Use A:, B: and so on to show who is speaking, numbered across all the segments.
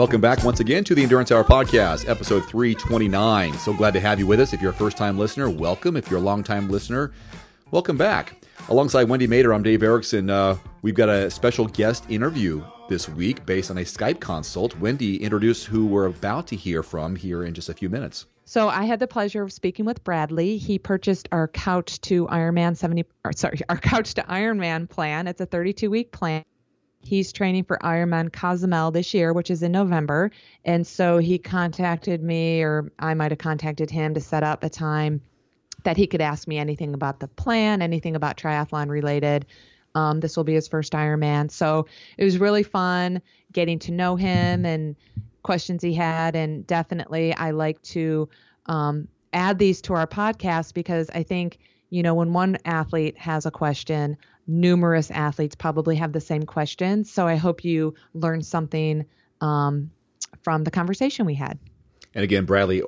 A: welcome back once again to the Endurance Hour Podcast, episode 329. So glad to have you with us. If you're a first time listener, welcome. If you're a long time listener, welcome back. Alongside Wendy Mader, I'm Dave Erickson. Uh, we've got a special guest interview this week based on a Skype consult. Wendy, introduce who we're about to hear from here in just a few minutes.
B: So I had the pleasure of speaking with Bradley. He purchased our Couch to Ironman 70, or sorry, our Couch to Ironman plan. It's a 32 week plan He's training for Ironman Cozumel this year, which is in November. And so he contacted me, or I might have contacted him to set up a time that he could ask me anything about the plan, anything about triathlon related. Um, this will be his first Ironman. So it was really fun getting to know him and questions he had. And definitely, I like to um, add these to our podcast because I think, you know, when one athlete has a question, numerous athletes probably have the same questions. So I hope you learned something um, from the conversation we had.
A: And again, Bradley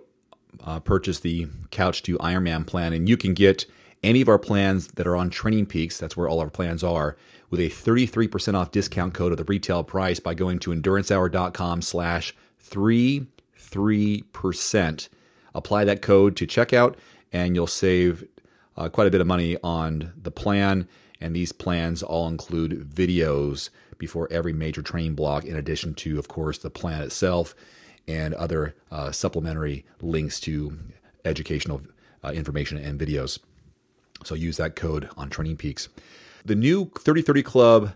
A: uh, purchased the Couch to Ironman plan, and you can get any of our plans that are on Training Peaks. That's where all our plans are with a 33% off discount code of the retail price by going to endurancehour.com slash 33%. Apply that code to checkout and you'll save uh, quite a bit of money on the plan. And these plans all include videos before every major training block, in addition to, of course, the plan itself and other uh, supplementary links to educational uh, information and videos. So use that code on Training Peaks. The new 3030 Club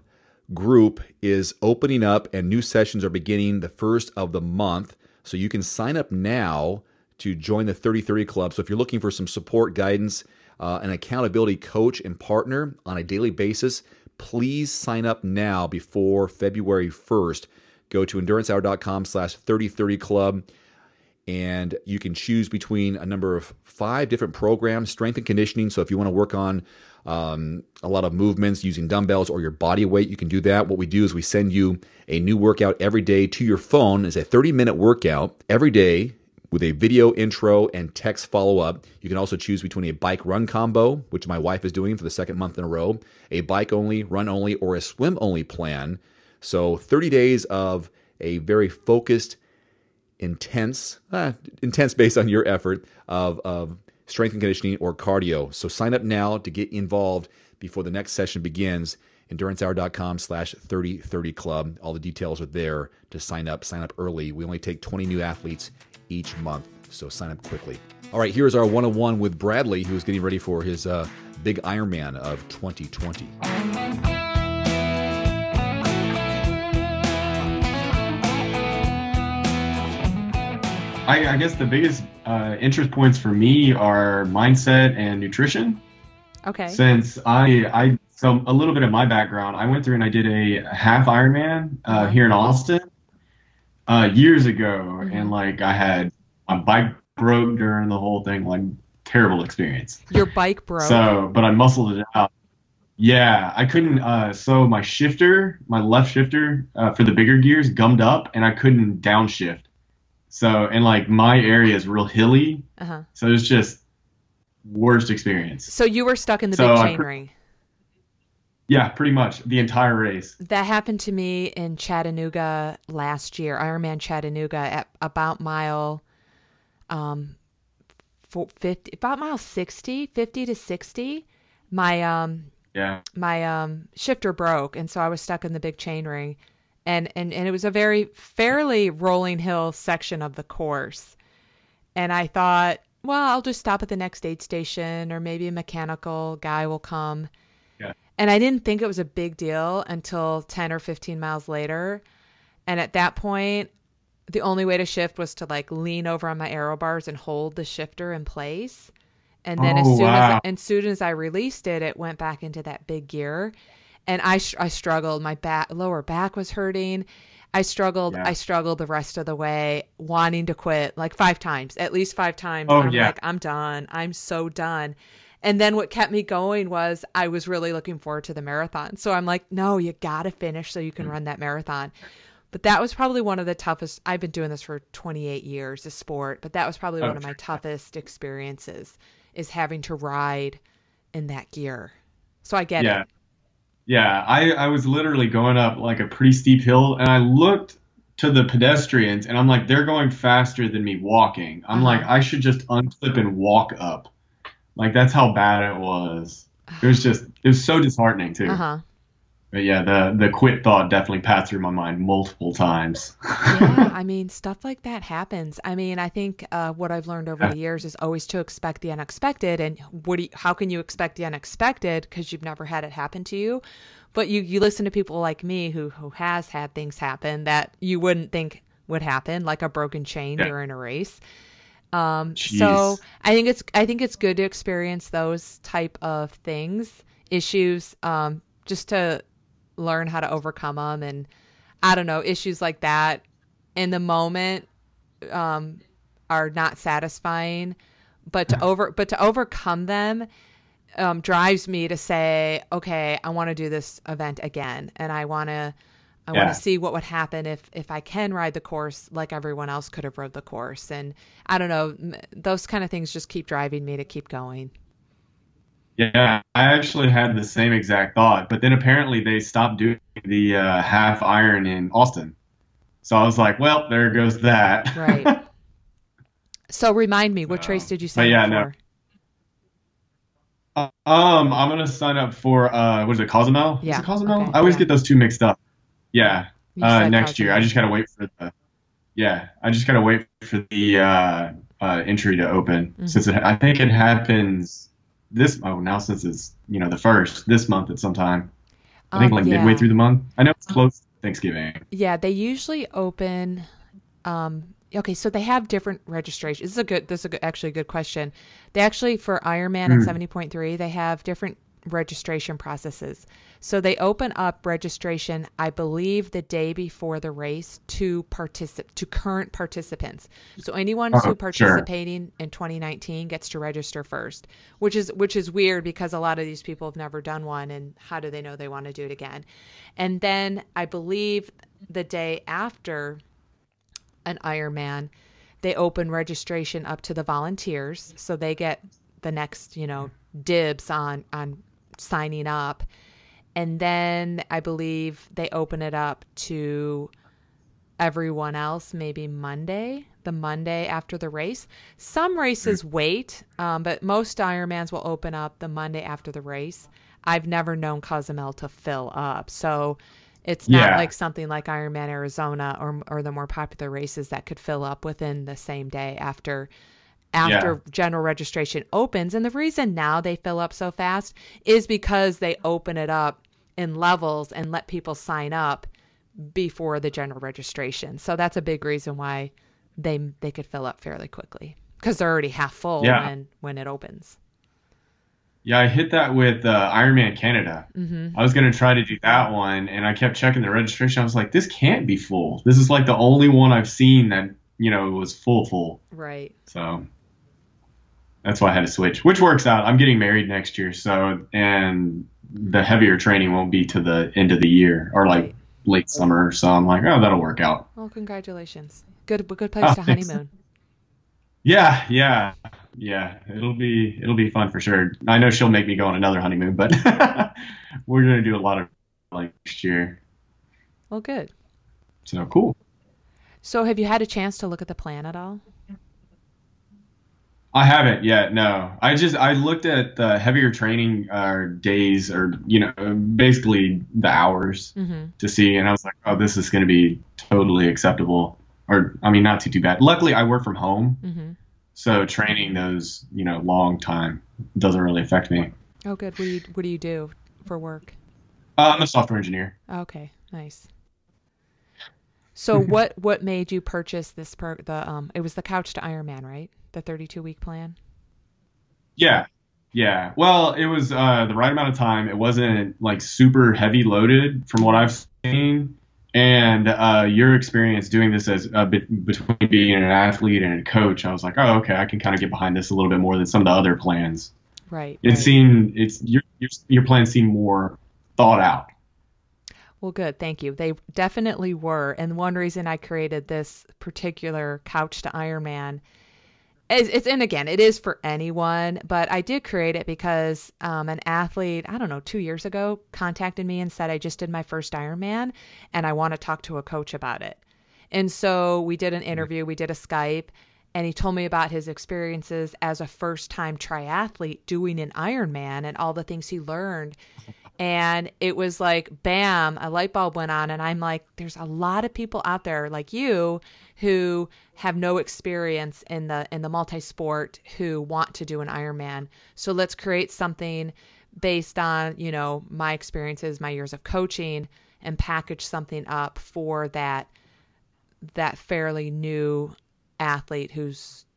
A: group is opening up and new sessions are beginning the first of the month. So you can sign up now to join the 3030 Club. So if you're looking for some support, guidance, uh, an accountability coach and partner on a daily basis, please sign up now before February 1st. Go to endurancehour.com slash 3030club and you can choose between a number of five different programs, strength and conditioning. So if you want to work on um, a lot of movements using dumbbells or your body weight, you can do that. What we do is we send you a new workout every day to your phone as a 30 minute workout every day with a video intro and text follow up. You can also choose between a bike run combo, which my wife is doing for the second month in a row, a bike only, run only, or a swim only plan. So 30 days of a very focused, intense, uh, intense based on your effort of, of strength and conditioning or cardio. So sign up now to get involved before the next session begins. EnduranceHour.com slash 3030 club. All the details are there to sign up. Sign up early. We only take 20 new athletes each month. So sign up quickly. All right, here's our one on one with Bradley, who's getting ready for his uh, big Ironman of 2020.
C: I, I guess the biggest uh, interest points for me are mindset and nutrition.
B: Okay.
C: Since I, I, so a little bit of my background, I went through and I did a half Ironman uh, uh-huh. here in Austin uh, years ago, mm-hmm. and like I had my bike broke during the whole thing, like terrible experience.
B: Your bike broke.
C: So, but I muscled it out. Yeah, I couldn't. Uh, so my shifter, my left shifter uh, for the bigger gears, gummed up, and I couldn't downshift. So, and like my area is real hilly, uh-huh. so it's just worst experience.
B: So you were stuck in the so big chain ring.
C: Yeah, pretty much the entire race.
B: That happened to me in Chattanooga last year, Ironman Chattanooga at about mile um 50 about mile 60, 50 to 60. My um
C: yeah.
B: My um shifter broke and so I was stuck in the big chain ring. And and and it was a very fairly rolling hill section of the course. And I thought, well, I'll just stop at the next aid station or maybe a mechanical guy will come and I didn't think it was a big deal until 10 or 15 miles later. And at that point, the only way to shift was to like lean over on my aero bars and hold the shifter in place. And then oh, as soon wow. as as soon as I released it, it went back into that big gear. And I I struggled. My back lower back was hurting. I struggled. Yeah. I struggled the rest of the way, wanting to quit like five times, at least five times.
C: Oh
B: I'm
C: yeah.
B: Like I'm done. I'm so done. And then what kept me going was I was really looking forward to the marathon. So I'm like, no, you got to finish so you can run that marathon. But that was probably one of the toughest. I've been doing this for 28 years, a sport, but that was probably oh, one of my toughest experiences is having to ride in that gear. So I get
C: yeah.
B: it.
C: Yeah, I, I was literally going up like a pretty steep hill and I looked to the pedestrians, and I'm like, they're going faster than me walking. I'm
B: Uh-huh.
C: like, I should just unclip and walk up. Like that's how bad it was. It was just, it was so disheartening too.
B: Uh huh.
C: But yeah, the the quit thought definitely passed through my mind multiple times.
B: yeah, I mean, stuff like that happens. I mean, I think uh, what I've learned over the years is always to expect the unexpected. And what do you, how can you expect the unexpected because you've never had it happen to you? But you you listen to people like me who who has had things happen that you wouldn't think would happen, like a broken chain
C: Yeah.
B: during a race. Um,
C: Jeez.
B: so I think it's I think it's good to experience those type of things, issues, um, just to learn how to overcome them and I don't know issues like that in the moment um, are not satisfying, but to over but to overcome them um, drives me to say, okay, I want to do this event again, and I want to I want to see what would happen if if I can ride the course like everyone else could have rode the course, and I don't know, those kind of things just keep driving me to keep going.
C: Yeah, I actually had the same exact thought, but then apparently they stopped doing the uh, half iron in Austin. So I was like, well, there goes that.
B: Right. So remind me, what
C: So-
B: race did you
C: but
B: sign
C: yeah,
B: up
C: no.
B: for?
C: um, I'm gonna sign up for uh, what is it, Cozumel?
B: Yeah,
C: Is it Cozumel?
B: okay,
C: I always
B: yeah.
C: get those two mixed up. Yeah, uh, next year. I just gotta wait for the. Yeah, I just gotta wait for the uh, uh, entry to open
B: Mhm.
C: since it, I think it happens this. Oh, now since it's you know the first this month at some time. I think
B: Um,
C: like
B: yeah.
C: midway through the month. I know it's close to Thanksgiving.
B: Yeah, they usually open. Um, okay, so they have different registrations. This is a good. This is a good, actually a good question. They actually for Ironman and
C: Hmm.
B: seventy point three, they have different registration processes. So they open up registration, I believe, the day before the race to particip to current participants. So anyone
C: Oh,
B: who uh-huh,
C: sure.
B: participating in 2019 gets to register first, which is which is weird because a lot of these people have never done one, and how do they know they want to do it again? And then I believe the day after an Ironman, they open registration up to the volunteers, so they get the next, you know, dibs on on signing up. And then I believe they open it up to everyone else maybe Monday, the Monday after the race. Some races wait, um, but most Ironmans will open up the Monday after the race. I've never known Cozumel to fill up. So it's not
C: Yeah.
B: like something like Ironman Arizona or, or the more popular races that could fill up within the same day after after general registration opens. And the reason now they fill up so fast is because they open it up in levels and let people sign up before the general registration. So that's a big reason why they they could fill up fairly quickly because they're already half full
C: Yeah.
B: when when it opens.
C: Yeah, I hit that with uh, Ironman Canada.
B: hmm
C: I was gonna try to do that one, and I kept checking the registration. I was like, this can't be full. This is like the only one I've seen that you know was full full.
B: Right.
C: So that's why I had to switch, which works out. I'm getting married next year, so and the heavier training won't be to the end of the year or like late summer. So I'm like, oh, that'll work out.
B: Well, congratulations. Good good place
C: Oh,
B: to
C: thanks.
B: honeymoon.
C: Yeah, yeah, yeah. It'll be it'll be fun for sure. I know she'll make me go on another honeymoon, but we're gonna do a lot of like next year.
B: Well, good.
C: So cool.
B: So have you had a chance to look at the plan at all?
C: I haven't yet. No, I just I looked at the heavier training uh, days or you know basically the hours
B: Mm-hmm.
C: to see, and I was like, oh, this is gonna be totally acceptable. Or I mean, not too too bad. Luckily, I work from home,
B: Mm-hmm.
C: so training those you know long time doesn't really affect me.
B: Oh, good. What do you what do you do for work?
C: Uh, I'm a software engineer.
B: Okay, nice. So what what made you purchase this per the um it was the couch to Ironman, right? The 32 week plan?
C: Yeah. Yeah. Well, it was uh, the right amount of time. It wasn't like super heavy loaded from what I've seen. And uh, your experience doing this as uh, be- between being an athlete and a coach, I was like, oh, okay, I can kind of get behind this a little bit more than some of the other plans.
B: Right.
C: It
B: right.
C: seemed it's your your your plans seem more thought out.
B: Well, good. Thank you. They definitely were. And one reason I created this particular couch to Ironman is it's and again, it is for anyone, but I did create it because um, an athlete, I don't know, two years ago contacted me and said, I just did my first Ironman and I want to talk to a coach about it. And so we did an interview, we did a Skype, and he told me about his experiences as a first time triathlete doing an Ironman and all the things he learned. And it was like, bam, a light bulb went on. And I'm like, there's a lot of people out there like you who have no experience in the in the multi-sport who want to do an Ironman. So let's create something based on, you know, my experiences, my years of coaching and package something up for that that fairly new athlete who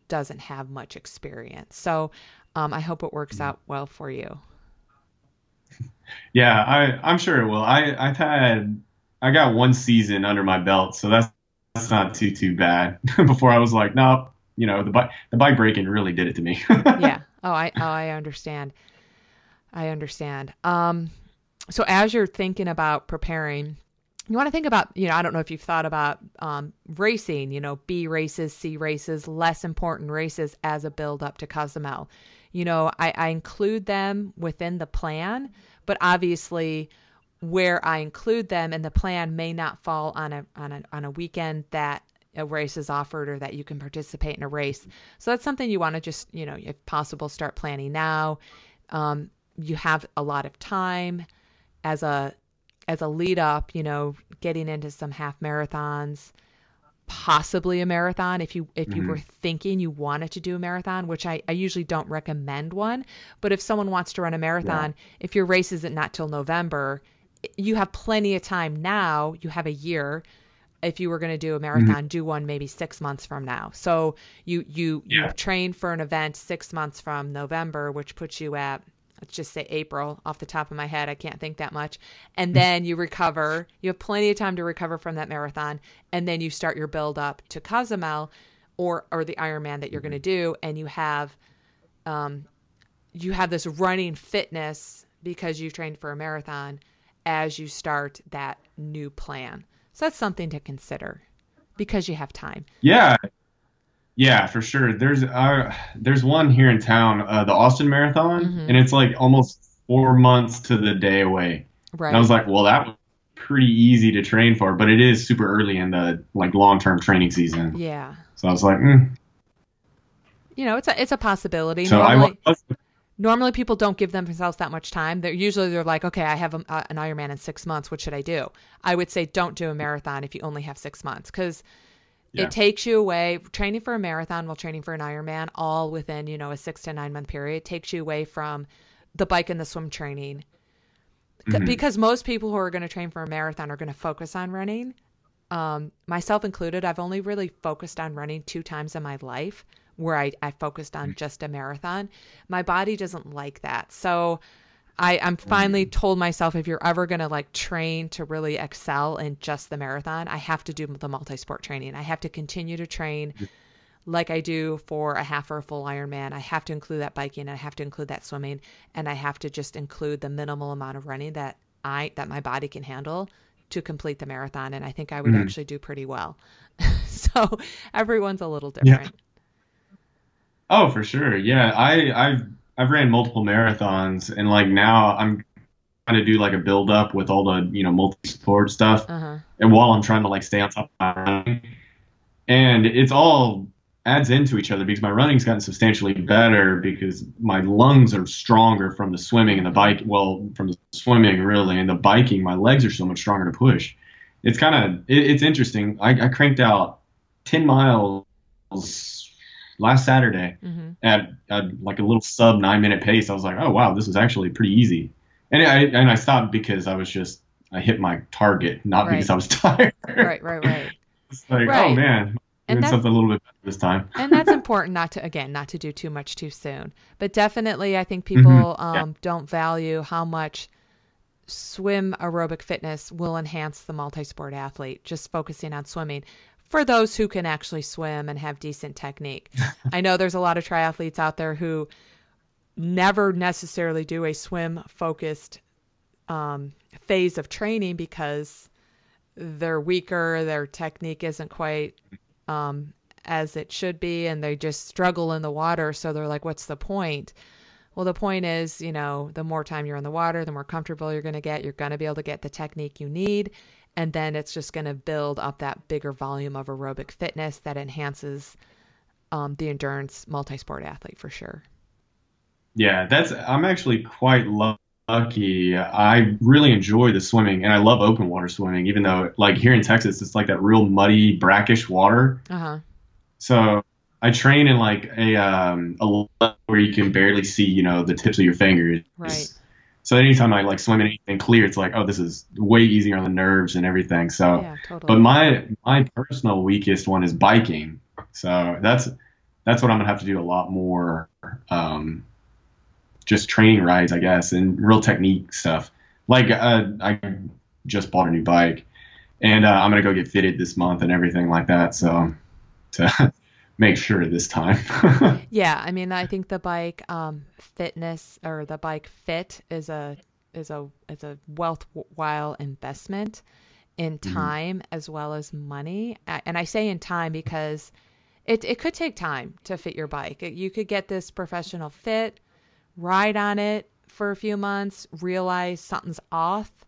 B: doesn't have much experience. So um, I hope it works mm-hmm. out well for you.
C: Yeah, I, I'm sure it will. I, I've had I got one season under my belt, so that's that's not too too bad. Before I was like, no, nope, you know, the bike the bike breaking really did it to me.
B: yeah. Oh, I oh I understand. I understand. Um, so as you're thinking about preparing you want to think about, you know, I don't know if you've thought about um, racing, you know, B races, C races, less important races as a build up to Cozumel. You know, I, I include them within the plan, but obviously where I include them in the plan may not fall on a on a on a weekend that a race is offered or that you can participate in a race. So that's something you want to just, you know, if possible, start planning now. Um, you have a lot of time as a as a lead up, you know, getting into some half marathons, possibly a marathon if you if you mm-hmm. were thinking you wanted to do a marathon, which I, I usually don't recommend one. But if someone wants to run a marathon, yeah. if your race isn't not till November, you have plenty of time now. You have a year. If you were going to do a marathon, mm-hmm. do one maybe six months from now. So you you yeah. you train for an event six months from November, which puts you at let's just say April off the top of my head. I can't think that much. And then you recover. You have plenty of time to recover from that marathon. And then you start your build up to Cozumel or or the Ironman that you're going to do. And you have um, you have this running fitness because you've trained for a marathon as you start that new plan. So that's something to consider because you have time.
C: Yeah. Yeah, for sure. There's uh, there's one here in town, uh, the Austin Marathon, mm-hmm. and it's like almost four months to the day away. Right. And I was like, well, that was pretty easy to train for, but it is super early in the like long term training season.
B: Yeah.
C: So I was like, mm.
B: you know, it's a it's a possibility. So normally, I was, normally people don't give themselves that much time. They're usually they're like, okay, I have a, uh, an Ironman in six months. What should I do? I would say don't do a marathon if you only have six months because yeah. It takes you away training for a marathon while training for an Ironman, all within you know a six to nine month period. Takes you away from the bike and the swim training mm-hmm. because most people who are going to train for a marathon are going to focus on running. Um, myself included, I've only really focused on running two times in my life where I, I focused on mm. just a marathon. My body doesn't like that. So I, I'm finally mm. told myself if you're ever going to like train to really excel in just the marathon, I have to do the multi sport training. I have to continue to train like I do for a half or a full Ironman. I have to include that biking, I have to include that swimming, and I have to just include the minimal amount of running that I that my body can handle to complete the marathon. And I think I would mm-hmm. actually do pretty well. so everyone's a little different. Yeah.
C: Oh, for sure. Yeah, I I've I've ran multiple marathons, and like now I'm trying to do like a build up with all the you know multi sport stuff, uh-huh. and while I'm trying to like stay on top of my running, and it's all adds into each other because my running's gotten substantially better because my lungs are stronger from the swimming and the bike well from the swimming really and the biking. My legs are so much stronger to push. It's kind of it, it's interesting. I, I cranked out 10 miles last Saturday mm-hmm. at, at, like a little sub nine minute pace. I was like, oh wow, this is actually pretty easy. And I and I stopped because I was just I hit my target, not right. because I was tired.
B: Right, right, right.
C: it's like, oh, right. oh man, and doing something a little bit better this time.
B: and that's important not to again not to do too much too soon. But definitely, I think people mm-hmm. um, yeah. don't value how much swim aerobic fitness will enhance the multi-sport athlete. Just focusing on swimming for those who can actually swim and have decent technique. I know there's a lot of triathletes out there who never necessarily do a swim focused um, phase of training because they're weaker, their technique isn't quite um, as it should be, and they just struggle in the water. So they're like, what's the point? Well, the point is, you know, the more time you're in the water, the more comfortable you're going to get. You're going to be able to get the technique you need and then it's just going to build up that bigger volume of aerobic fitness that enhances um, the endurance multi-sport athlete for sure.
C: Yeah, that's I'm actually quite lucky. I really enjoy the swimming, and I love open water swimming. Even though, like here in Texas, it's like that real muddy, brackish water.
B: Uh huh.
C: So I train in like a um a where you can barely see, you know, the tips of your fingers.
B: Right.
C: So anytime I like swim in anything clear, it's like, oh, this is way easier on the nerves and everything. So,
B: Yeah, totally.
C: but my my personal weakest one is biking. So that's that's what I'm gonna have to do a lot more. Um, just training rides, I guess, and real technique stuff. Like uh, I just bought a new bike, and uh, I'm gonna go get fitted this month and everything like that. So to make sure this time.
B: Yeah, I mean, I think the bike um, fitness or the bike fit is a is a is a worthwhile investment in time as well as money. And I say in time because it it could take time to fit your bike. You could get this professional fit, ride on it for a few months, realize something's off.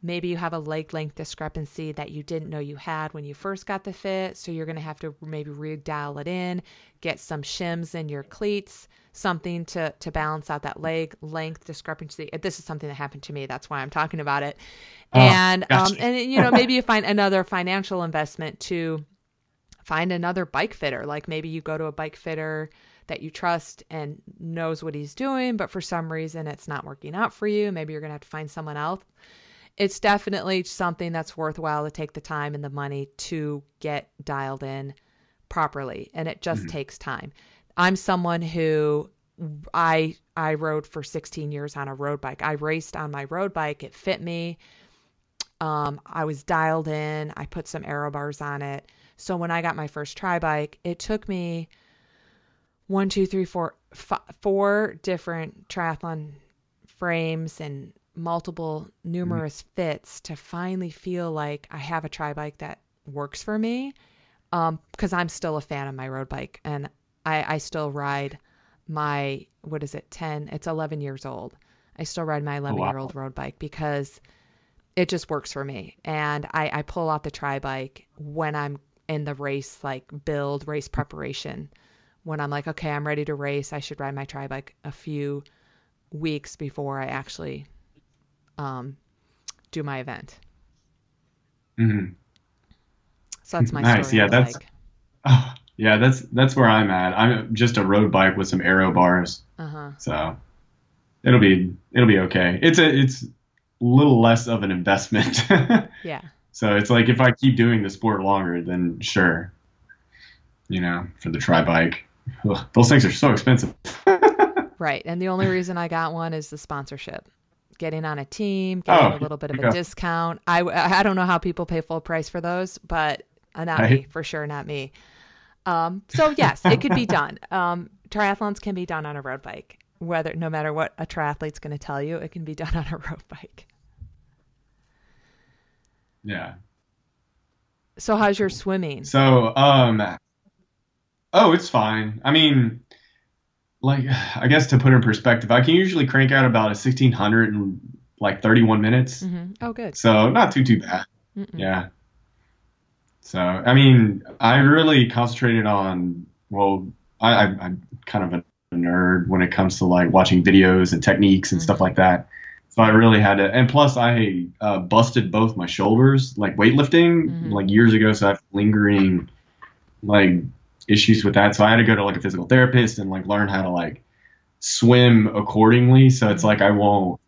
B: Maybe you have a leg length discrepancy that you didn't know you had when you first got the fit. So you're going to have to maybe re-dial it in, get some shims in your cleats, something to, to balance out that leg length discrepancy. This is something that happened to me. That's why I'm talking about it.
C: Oh,
B: and, um, and you know, maybe you find another financial investment to find another bike fitter. Like maybe you go to a bike fitter that you trust and knows what he's doing, but for some reason it's not working out for you. Maybe you're going to have to find someone else. It's definitely something that's worthwhile to take the time and the money to get dialed in properly, and it just takes time. I'm someone who I I rode for 16 years on a road bike. I raced on my road bike. It fit me. Um, I was dialed in. I put some aero bars on it. So when I got my first tri bike, it took me one, two, three, four, f- four different triathlon frames and multiple numerous fits to finally feel like I have a tri bike that works for me. Um, because I'm still a fan of my road bike and I, I still ride my what is it 10 it's 11 years old. I still ride my 11 year old road bike because it just works for me. And I, I pull out the tri bike when i'm in the race like build race preparation. When i'm like okay i'm ready to race. I should ride my tri bike a few weeks before i actually um, do my event
C: Mhm.
B: so that's my
C: Nice. Yeah, that's-
B: bike.
C: Oh, yeah, that's that's where I'm at. I'm just a road bike with some aero bars,
B: uh-huh
C: so it'll be it'll be okay. It's a it's a little less of an investment.
B: yeah
C: so it's like if I keep doing the sport longer, then sure, you know, for the tri bike, those things are so expensive.
B: Right. And the only reason I got one is the sponsorship. Getting on a team, getting
C: Oh,
B: a little bit of a discount. I, I don't know how people pay full price for those, but uh, not me, for sure, not me. Um, so, yes, it could be done. Um, triathlons can be done on a road bike, whether no matter what a triathlete's going to tell you, it can be done on a road bike.
C: Yeah.
B: So, how's your swimming?
C: So, um, oh, it's fine. I mean, like, I guess to put it in perspective, I can usually crank out about a 1600 in like 31 minutes.
B: hmm Oh, good.
C: So not too too bad.
B: Mm-mm.
C: Yeah. So I mean, I really concentrated on. Well, I, I, I'm kind of a nerd when it comes to like watching videos and techniques and stuff like that. So I really had to, and plus I uh, busted both my shoulders like weightlifting
B: Mhm.
C: like years ago, so I have lingering like issues with that. So I had to go to like a physical therapist and like learn how to like swim accordingly. So it's like I won't,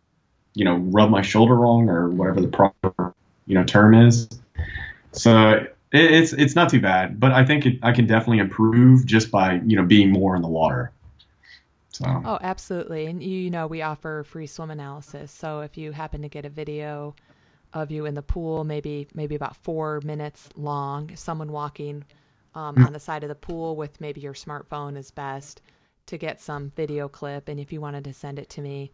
C: you know, rub my shoulder wrong or whatever the proper, you know, term is. So it, it's it's not too bad, but I think it, I can definitely improve just by you know being more in the water. So
B: Oh, absolutely. And you, you know, we offer free swim analysis. So if you happen to get a video of you in the pool, maybe maybe about four minutes long, someone walking um, on the side of the pool with maybe your smartphone is best to get some video clip. And if you wanted to send it to me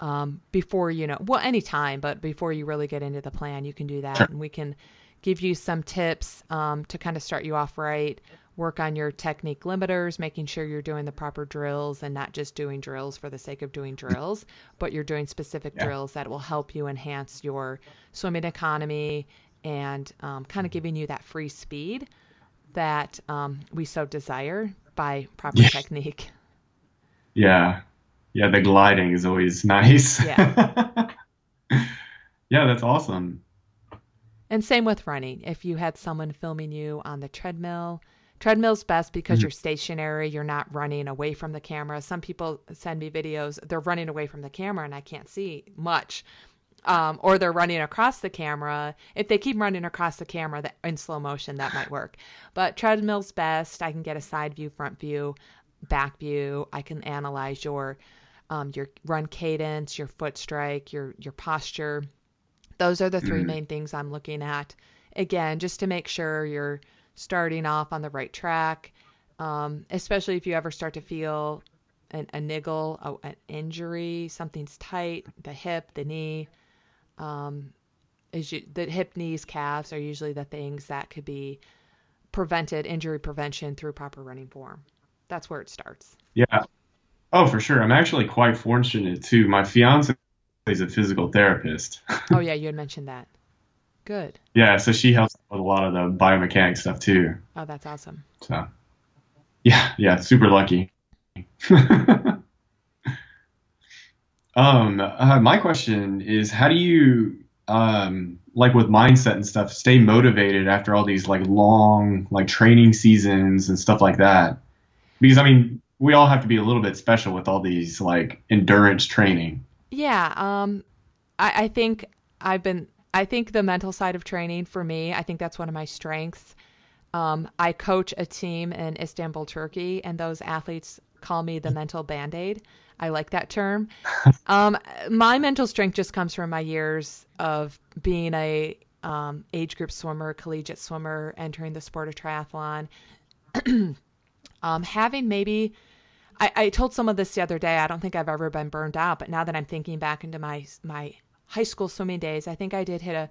B: um, before you know, well, anytime, but before you really get into the plan, you can do that, and we can give you some tips um, to kind of start you off right work on your technique limiters, making sure you're doing the proper drills and not just doing drills for the sake of doing drills, but you're doing specific
C: Yeah.
B: drills that will help you enhance your swimming economy and um, kind of giving you that free speed that um, we so desire by proper
C: Yeah.
B: technique.
C: Yeah. Yeah, the gliding is always nice.
B: Yeah.
C: yeah, that's awesome.
B: And same with running. If you had someone filming you on the treadmill, treadmill's best because
C: Mhm.
B: you're stationary, you're not running away from the camera. Some people send me videos, they're running away from the camera and I can't see much. Um, or they're running across the camera. If they keep running across the camera that, in slow motion, that might work. But treadmill's best. I can get a side view, front view, back view. I can analyze your um, your run cadence, your foot strike, your your posture. Those are the 3
C: Mhm.
B: main things I'm looking at. Again, just to make sure you're starting off on the right track, um, especially if you ever start to feel an, a niggle, a, an injury, something's tight, the hip, the knee. Um, is you, the hip, knees, calves are usually the things that could be prevented, injury prevention through proper running form. That's where it starts.
C: Yeah. Oh, for sure. I'm actually quite fortunate too. My fiance is a physical therapist.
B: oh yeah, you had mentioned that. Good.
C: Yeah, so she helps with a lot of the biomechanics stuff too.
B: Oh, that's awesome.
C: So, yeah, yeah, super lucky. um, uh, my question is, how do you, um, like with mindset and stuff, stay motivated after all these like long like training seasons and stuff like that? Because I mean, we all have to be a little bit special with all these like endurance training.
B: Yeah, um, I, I think I've been. I think the mental side of training for me, I think that's one of my strengths. Um, I coach a team in Istanbul, Turkey, and those athletes call me the mental band aid. I like that term. um, my mental strength just comes from my years of being a um, age group swimmer, collegiate swimmer, entering the sport of triathlon. um, having maybe I, I told someone this the other day. I don't think I've ever been burned out, but now that I'm thinking back into my my high school swimming days, I think I did hit a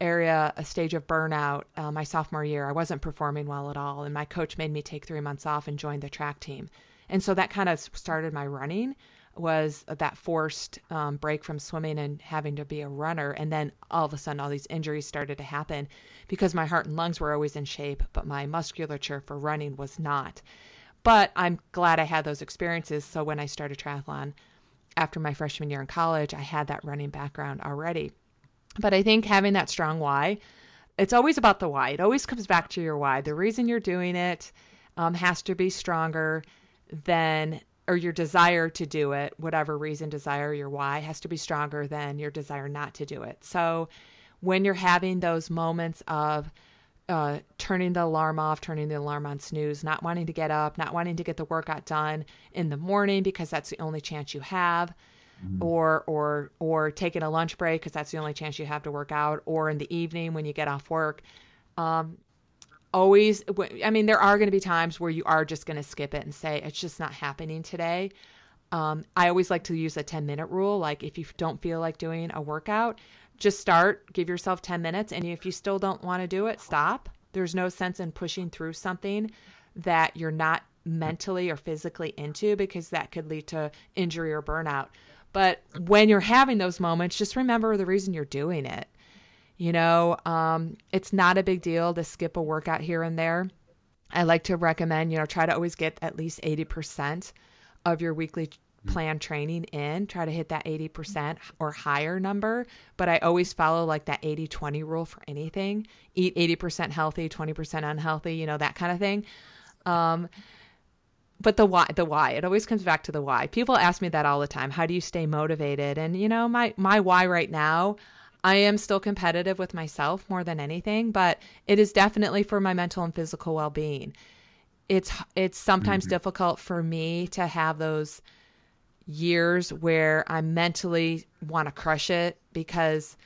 B: area a stage of burnout uh, my sophomore year. I wasn't performing well at all, and my coach made me take three months off and join the track team. And so that kind of started my running was that forced um, break from swimming and having to be a runner and then all of a sudden all these injuries started to happen because my heart and lungs were always in shape but my musculature for running was not but I'm glad I had those experiences. So when I started triathlon after my freshman year in college, I had that running background already. But I think having that strong why, it's always about the why. It always comes back to your why. The reason you're doing it um, has to be stronger than, or your desire to do it, whatever reason, desire, your why has to be stronger than your desire not to do it. So when you're having those moments of, uh, turning the alarm off, turning the alarm on snooze, not wanting to get up, not wanting to get the workout done in the morning because that's the only chance you have, or or or taking a lunch break because that's the only chance you have to work out, or in the evening when you get off work. Um, always, I mean, there are going to be times where you are just going to skip it and say it's just not happening today. Um, I always like to use a 10 minute rule. Like if you don't feel like doing a workout, just start, give yourself 10 minutes. And if you still don't want to do it, stop. There's no sense in pushing through something that you're not mentally or physically into because that could lead to injury or burnout. But when you're having those moments, just remember the reason you're doing it. You know, um, it's not a big deal to skip a workout here and there. I like to recommend, you know, try to always get at least 80% of your weekly plan training in. Try to hit that 80% or higher number. But I always follow like that 80 20 rule for anything eat 80% healthy, 20% unhealthy, you know, that kind of thing. Um, but the why the why it always comes back to the why people ask me that all the time how do you stay motivated and you know my my why right now i am still competitive with myself more than anything but it is definitely for my mental and physical well-being. It's it's sometimes mm-hmm. difficult for me to have those years where i mentally want to crush it because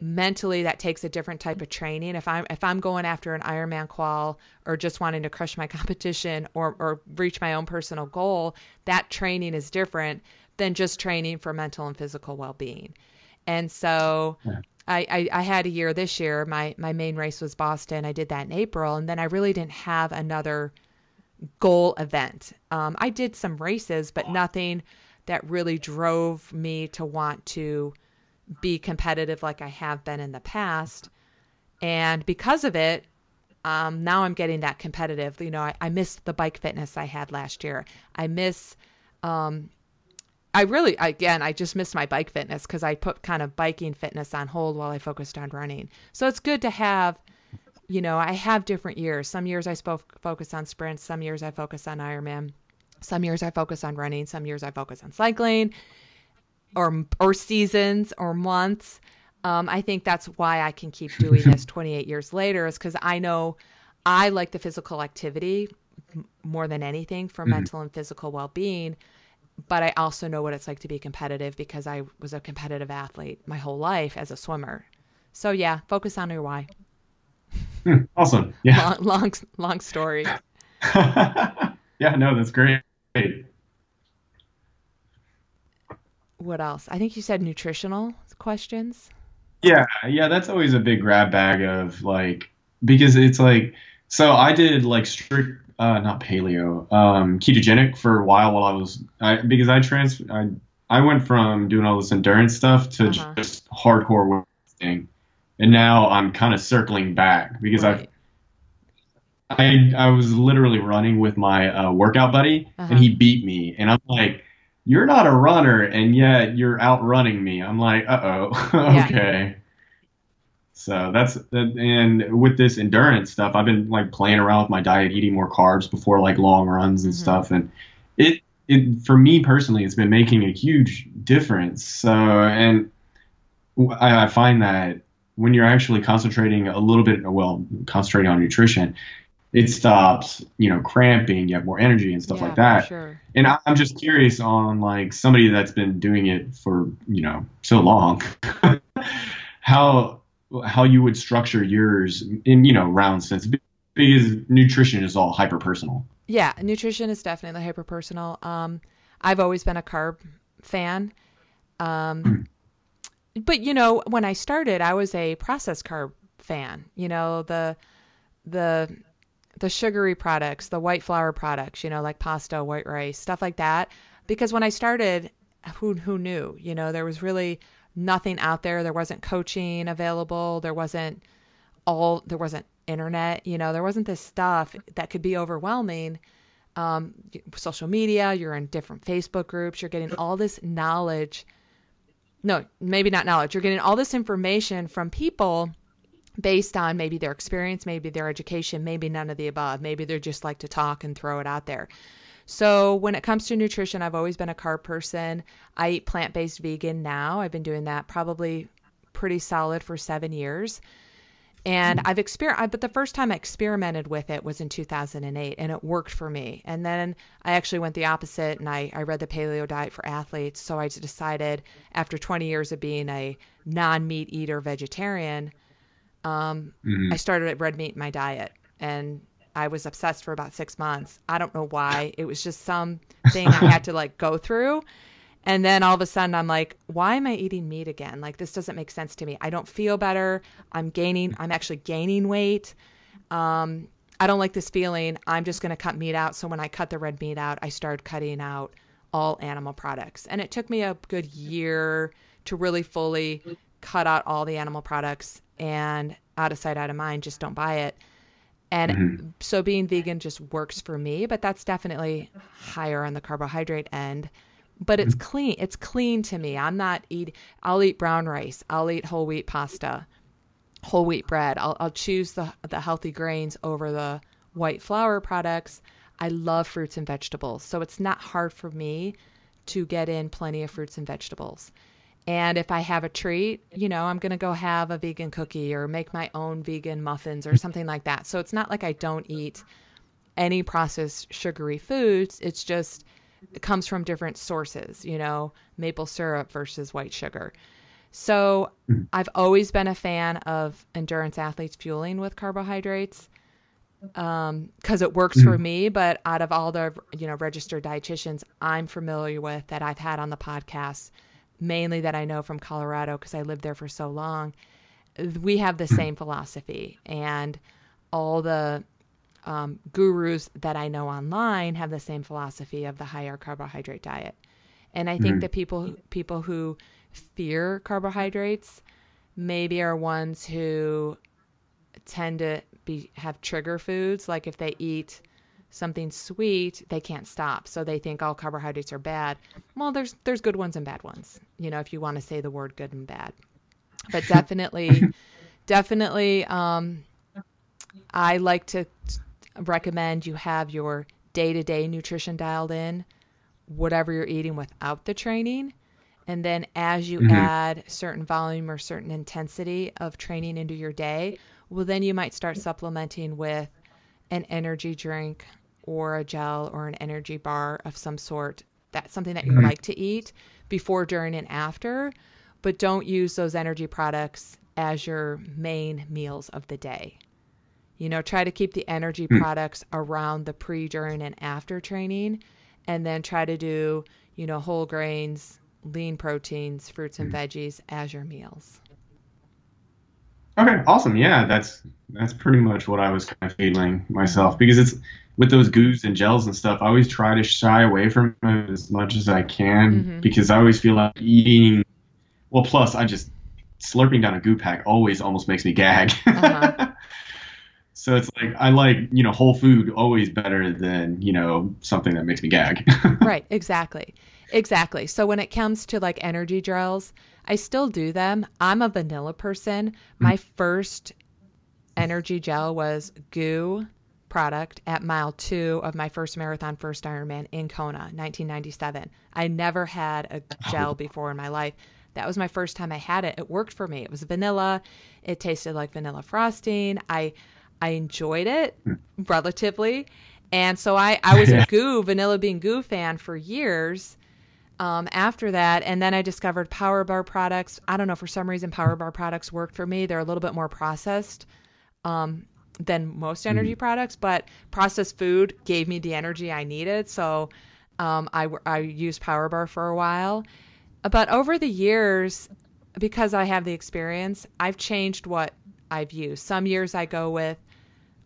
B: mentally that takes a different type of training. If i'm if i'm going after an ironman qual or just wanting to crush my competition or or reach my own personal goal that training is different than just training for mental and physical well-being and so yeah. I, I, I had a year this year my my main race was boston i did that in april and then i really didn't have another goal event um, i did some races but nothing that really drove me to want to be competitive like I have been in the past. And because of it, um, now I'm getting that competitive. You know, I, I miss the bike fitness I had last year. I miss, um, I really, again, I just miss my bike fitness because I put kind of biking fitness on hold while I focused on running. So it's good to have, you know, I have different years. Some years I spoke, focus on sprints, some years I focus on Ironman, some years I focus on running, some years I focus on cycling or, or seasons or months. Um, I think that's why I can keep doing this 28 years later, is because I know I like the physical activity more than anything for mm-hmm. mental and physical well being. But I also know what it's like to be competitive because I was a competitive athlete my whole life as a swimmer. So yeah, focus on your why.
C: Hmm, awesome. Yeah.
B: Long, long, long story.
C: yeah, no, that's great.
B: What else? I think you said nutritional questions.
C: Yeah, yeah, that's always a big grab bag of like because it's like so I did like strict uh not paleo, um ketogenic for a while while I was I because I trans I I went from doing all this endurance stuff to uh-huh. just hardcore weightlifting. And now I'm kind of circling back because right. I I I was literally running with my uh, workout buddy uh-huh. and he beat me and I'm like you're not a runner and yet you're outrunning me. I'm like, uh oh, okay. Yeah. So that's and with this endurance stuff, I've been like playing around with my diet, eating more carbs before like long runs and mm-hmm. stuff, and it it for me personally, it's been making a huge difference. So and I, I find that when you're actually concentrating a little bit, well, concentrating on nutrition, it stops, you know, cramping, you have more energy and stuff
B: yeah,
C: like that.
B: Sure.
C: And I, am just curious on like somebody that's been doing it for, you know, so long, how how you would structure yours in, you know, round sense because nutrition is all hyper personal.
B: Yeah, nutrition is definitely hyper personal. Um, I've always been a carb fan. Um, mm. but you know, when I started, I was a processed carb fan. You know, the the the sugary products, the white flour products, you know, like pasta, white rice, stuff like that. Because when I started, who who knew? You know, there was really nothing out there. There wasn't coaching available. There wasn't all there wasn't internet, you know, there wasn't this stuff that could be overwhelming. Um, social media, you're in different Facebook groups, you're getting all this knowledge. No, maybe not knowledge. You're getting all this information from people based on maybe their experience, maybe their education, maybe none of the above. Maybe they're just like to talk and throw it out there. So, when it comes to nutrition, I've always been a carb person. I eat plant based vegan now. I've been doing that probably pretty solid for seven years. And I've experienced, but the first time I experimented with it was in 2008 and it worked for me. And then I actually went the opposite and I, I read the paleo diet for athletes. So I decided after 20 years of being a non meat eater vegetarian, um, mm-hmm. I started a red meat in my diet and I was obsessed for about six months. I don't know why. It was just some thing I had to like go through. And then all of a sudden, I'm like, why am I eating meat again? Like, this doesn't make sense to me. I don't feel better. I'm gaining, I'm actually gaining weight. Um, I don't like this feeling. I'm just going to cut meat out. So when I cut the red meat out, I started cutting out all animal products. And it took me a good year to really fully cut out all the animal products and out of sight, out of mind, just don't buy it. And mm-hmm. so being vegan just works for me, but that's definitely higher on the carbohydrate end. But it's mm-hmm. clean. It's clean to me. I'm not eat. I'll eat brown rice. I'll eat whole wheat pasta, whole wheat bread. I'll, I'll choose the the healthy grains over the white flour products. I love fruits and vegetables, so it's not hard for me to get in plenty of fruits and vegetables. And if I have a treat, you know, I'm going to go have a vegan cookie or make my own vegan muffins or something like that. So it's not like I don't eat any processed sugary foods. It's just, it comes from different sources, you know, maple syrup versus white sugar. So mm. I've always been a fan of endurance athletes fueling with carbohydrates because um, it works for mm. me. But out of all the, you know, registered dietitians I'm familiar with that I've had on the podcast, mainly that I know from Colorado because I lived there for so long, we have the same philosophy. And all the um, gurus that I know online have the same philosophy of the higher carbohydrate diet. And I think mm-hmm. that people people who fear carbohydrates maybe are ones who tend to be have trigger foods. Like if they eat something sweet, they can't stop. So they think all carbohydrates are bad. Well, there's there's good ones and bad ones. You know, if you want to say the word good and bad. But definitely definitely um I like to recommend you have your day-to-day nutrition dialed in, whatever you're eating without the training. And then as you mm-hmm. add certain volume or certain intensity of training into your day, well then you might start supplementing with an energy drink or a gel or an energy bar of some sort. That's something that you mm-hmm. like to eat before, during, and after, but don't use those energy products as your main meals of the day. You know, try to keep the energy mm. products around the pre, during, and after training, and then try to do, you know, whole grains, lean proteins, fruits and mm. veggies as your meals.
C: Okay, awesome. Yeah, that's that's pretty much what I was kind of feeling myself because it's with those goos and gels and stuff. I always try to shy away from it as much as I can mm-hmm. because I always feel like eating. Well, plus I just slurping down a goo pack always almost makes me gag. Uh-huh. so it's like I like you know whole food always better than you know something that makes me gag.
B: right. Exactly. Exactly. So when it comes to like energy gels I still do them. I'm a vanilla person. My mm. first energy gel was goo product at mile two of my first marathon, first Ironman in Kona, 1997. I never had a gel before in my life. That was my first time I had it. It worked for me. It was vanilla. It tasted like vanilla frosting. I I enjoyed it hmm. relatively. And so I, I was a goo, vanilla bean goo fan for years um, after that. And then I discovered Power Bar products. I don't know, for some reason, Power Bar products worked for me. They're a little bit more processed um, than most energy mm. products, but processed food gave me the energy I needed. So um, I, I used Power Bar for a while. But over the years, because I have the experience, I've changed what I've used. Some years I go with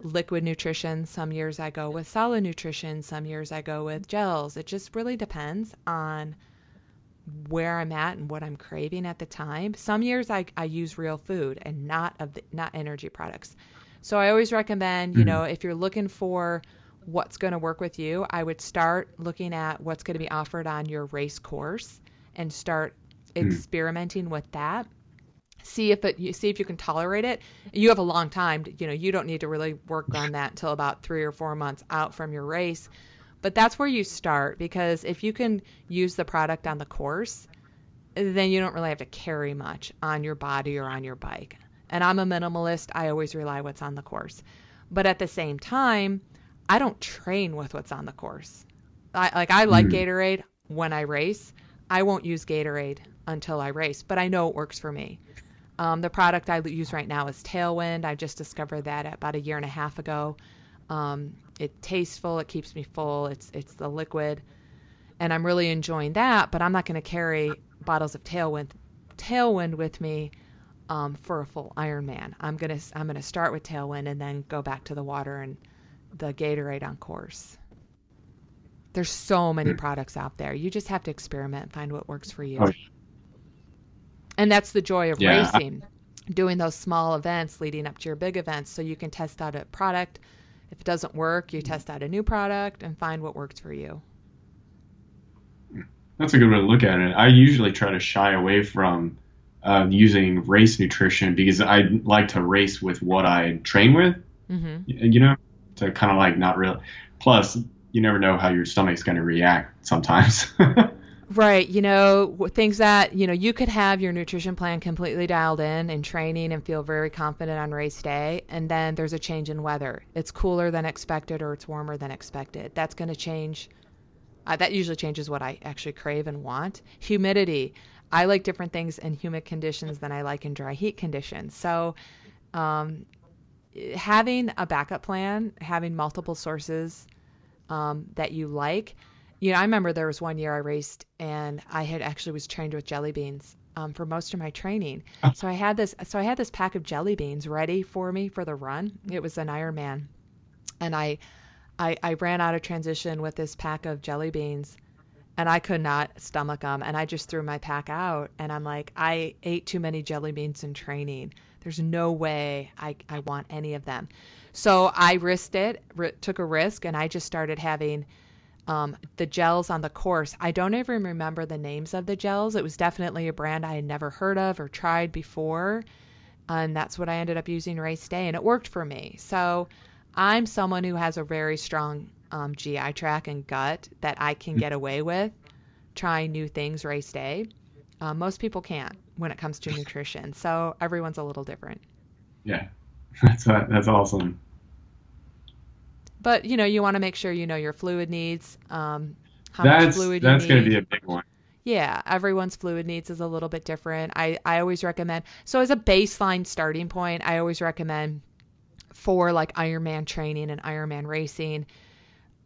B: liquid nutrition. Some years I go with solid nutrition. Some years I go with gels. It just really depends on where I'm at and what I'm craving at the time. Some years I, I use real food and not of the, not energy products. So I always recommend, you mm-hmm. know, if you're looking for what's going to work with you, I would start looking at what's going to be offered on your race course and start mm-hmm. experimenting with that see if it you see if you can tolerate it. You have a long time to, you know you don't need to really work on that until about three or four months out from your race. But that's where you start because if you can use the product on the course then you don't really have to carry much on your body or on your bike. And i'm a minimalist. I always rely what's on the course. But at the same time i don't train with what's on the course. I, like i like mm. gatorade when i race. I won't use gatorade until i race but i know it works for me um, the product I use right now is Tailwind. I just discovered that about a year and a half ago. Um, it tastes full. It keeps me full. It's it's the liquid, and I'm really enjoying that. But I'm not going to carry bottles of Tailwind Tailwind with me um, for a full Ironman. I'm gonna I'm gonna start with Tailwind and then go back to the water and the Gatorade on course. There's so many hmm. products out there. You just have to experiment and find what works for you. And that's the joy of yeah. racing, doing those small events leading up to your big events so you can test out a product. If it doesn't work, you test out a new product and find what works for you.
C: That's a good way to look at it. I usually try to shy away from uh, using race nutrition because I like to race with what I train with. Mm-hmm. You know, to kind of like not real. Plus, you never know how your stomach's going to react sometimes.
B: Right. You know, things that, you know, you could have your nutrition plan completely dialed in and training and feel very confident on race day. And then there's a change in weather. It's cooler than expected or it's warmer than expected. That's going to change. Uh, that usually changes what I actually crave and want. Humidity. I like different things in humid conditions than I like in dry heat conditions. So, um, having a backup plan, having multiple sources um, that you like, you know, I remember there was one year I raced and I had actually was trained with jelly beans um, for most of my training. Oh. So I had this, so I had this pack of jelly beans ready for me for the run. It was an Ironman, and I, I, I ran out of transition with this pack of jelly beans, and I could not stomach them, and I just threw my pack out. And I'm like, I ate too many jelly beans in training. There's no way I, I want any of them. So I risked it, r- took a risk, and I just started having um, the gels on the course. I don't even remember the names of the gels. It was definitely a brand I had never heard of or tried before. And that's what I ended up using race day, and it worked for me. So I'm someone who has a very strong um, GI tract and gut that I can get away with trying new things race day. Uh, most people can't when it comes to nutrition. So everyone's a little different.
C: Yeah, that's that's awesome.
B: But you know, you want to make sure you know your fluid needs. Um,
C: how that's, much fluid that's going to be a big one.
B: Yeah, everyone's fluid needs is a little bit different. I, I always recommend so as a baseline starting point, I always recommend for like Ironman training and Ironman racing,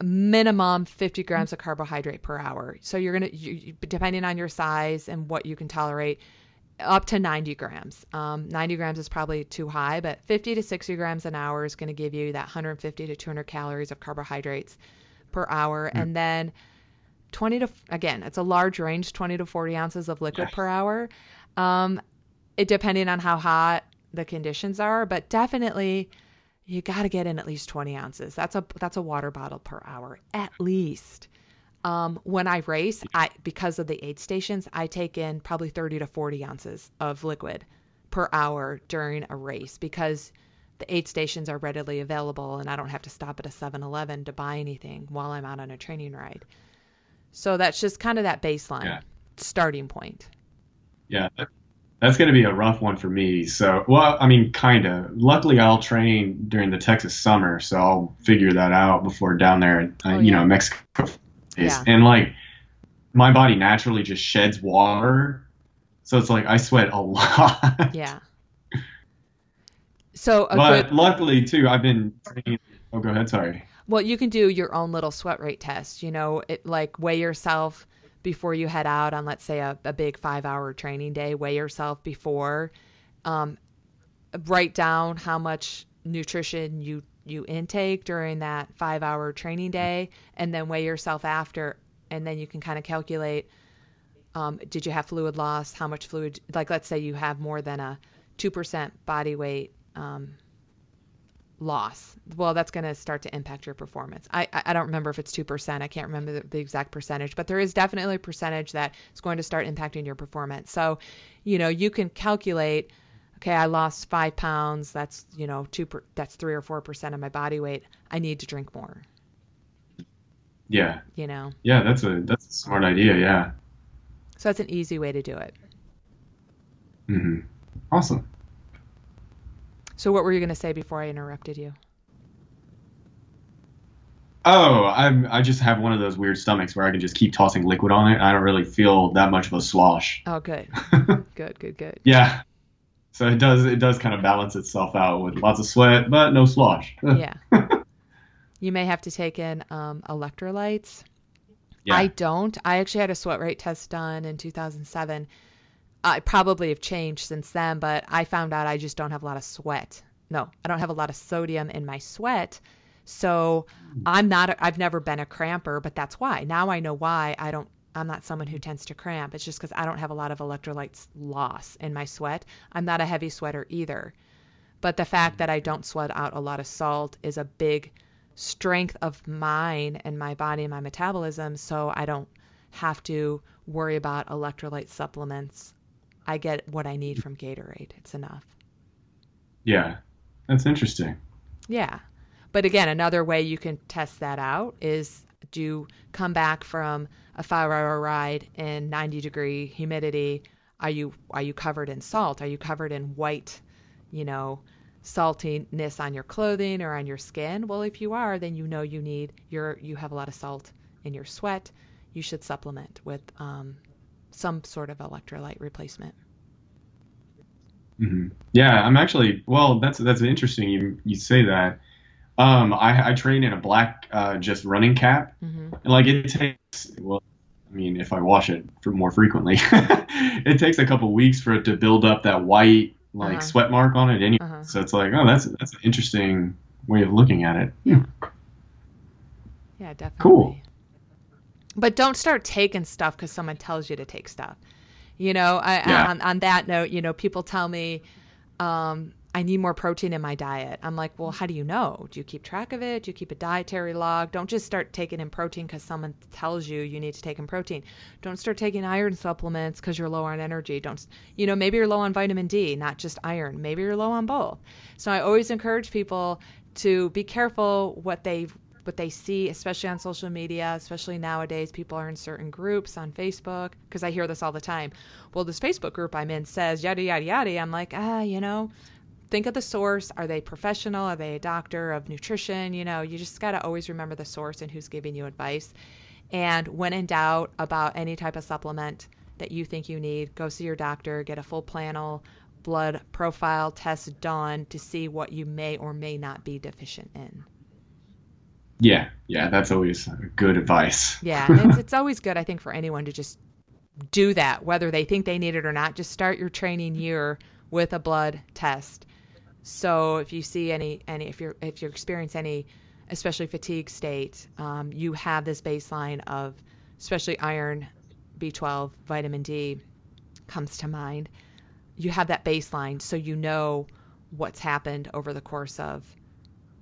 B: minimum 50 grams of carbohydrate per hour. So you're gonna, you, depending on your size and what you can tolerate, up to 90 grams. Um, 90 grams is probably too high, but 50 to 60 grams an hour is going to give you that 150 to 200 calories of carbohydrates per hour, mm. and then 20 to again, it's a large range, 20 to 40 ounces of liquid yes. per hour. Um, it depending on how hot the conditions are, but definitely you got to get in at least 20 ounces. That's a that's a water bottle per hour at least. Um, when I race, I because of the aid stations, I take in probably 30 to 40 ounces of liquid per hour during a race because the aid stations are readily available and I don't have to stop at a 7-Eleven to buy anything while I'm out on a training ride. So that's just kind of that baseline yeah. starting point.
C: Yeah, that's going to be a rough one for me. So, well, I mean, kind of. Luckily, I'll train during the Texas summer, so I'll figure that out before down there, uh, oh, you yeah. know, Mexico. Yeah. And like, my body naturally just sheds water, so it's like I sweat a lot.
B: Yeah. So,
C: but good... luckily too, I've been. Oh, go ahead. Sorry.
B: Well, you can do your own little sweat rate test. You know, it like weigh yourself before you head out on, let's say, a, a big five hour training day. Weigh yourself before. Um, write down how much nutrition you you intake during that five hour training day, and then weigh yourself after, and then you can kind of calculate. Um, did you have fluid loss? How much fluid? Like, let's say you have more than a two percent body weight um, loss. Well, that's going to start to impact your performance. I, I don't remember if it's 2%. I can't remember the, the, exact percentage, but there is definitely a percentage that is going to start impacting your performance. So, you know, you can calculate, okay, I lost five pounds. That's, you know, two, per, that's three or 4% of my body weight. I need to drink more.
C: Yeah.
B: You know?
C: Yeah, that's a, that's a smart idea. Yeah.
B: So that's an easy way to do it.
C: Mm-hmm. Awesome.
B: So, what were you going to say before I interrupted you?
C: Oh, I'm, I just have one of those weird stomachs where I can just keep tossing liquid on it. I don't really feel that much of a slosh.
B: Oh, good, good, good, good.
C: Yeah. So it does it does kind of balance itself out with lots of sweat, but no slosh.
B: yeah. You may have to take in um, electrolytes. Yeah. I don't. I actually had a sweat rate test done in 2007 I probably have changed since then, but I found out I just don't have a lot of sweat. No, I don't have a lot of sodium in my sweat. So I'm not, i I've never been a cramper, but that's why. Now I know why I don't, I'm not someone who tends to cramp. It's just because I don't have a lot of electrolytes loss in my sweat. I'm not a heavy sweater either. But the fact that I don't sweat out a lot of salt is a big strength of mine and my body and my metabolism. So I don't have to worry about electrolyte supplements I get what I need from Gatorade. It's enough.
C: Yeah, that's interesting.
B: Yeah. But again, another way you can test that out is do come back from a five hour ride in 90 degree humidity. Are you are you covered in salt? Are you covered in white, you know, saltiness on your clothing or on your skin? Well, if you are, then you know you need your you have a lot of salt in your sweat. You should supplement with um, some sort of electrolyte replacement.
C: Mm-hmm. Yeah, I'm actually well. That's that's interesting. You you say that. Um, I, I train in a black uh, just running cap, mm-hmm. and like it takes well, I mean, if I wash it for more frequently, it takes a couple weeks for it to build up that white like uh-huh. sweat mark on it. Anyway, uh-huh. so it's like, oh, that's that's an interesting way of looking at it.
B: Yeah. Yeah, definitely.
C: Cool.
B: But don't start taking stuff because someone tells you to take stuff. You know, I, yeah. on, on that note, you know, people tell me, um, I need more protein in my diet. I'm like, well, how do you know? Do you keep track of it? Do you keep a dietary log? Don't just start taking in protein because someone tells you you need to take in protein. Don't start taking iron supplements because you're low on energy. Don't, you know, maybe you're low on vitamin D, not just iron. Maybe you're low on both. So I always encourage people to be careful what they what they see, especially on social media, especially nowadays. People are in certain groups on Facebook because I hear this all the time. Well, this Facebook group I'm in says yada yada yada. I'm like, ah, you know, think of the source. Are they professional? Are they a doctor of nutrition? You know, you just got to always remember the source and who's giving you advice. And when in doubt about any type of supplement that you think you need, go see your doctor, get a full panel blood profile test done to see what you may or may not be deficient in.
C: Yeah, yeah, that's always good advice.
B: Yeah, it's, it's always good, I think, for anyone to just do that, whether they think they need it or not. Just start your training year with a blood test. So if you see any, any if you're if you experience any, especially fatigue state, um, you have this baseline of, especially iron, B12, vitamin D, comes to mind. You have that baseline, so you know what's happened over the course of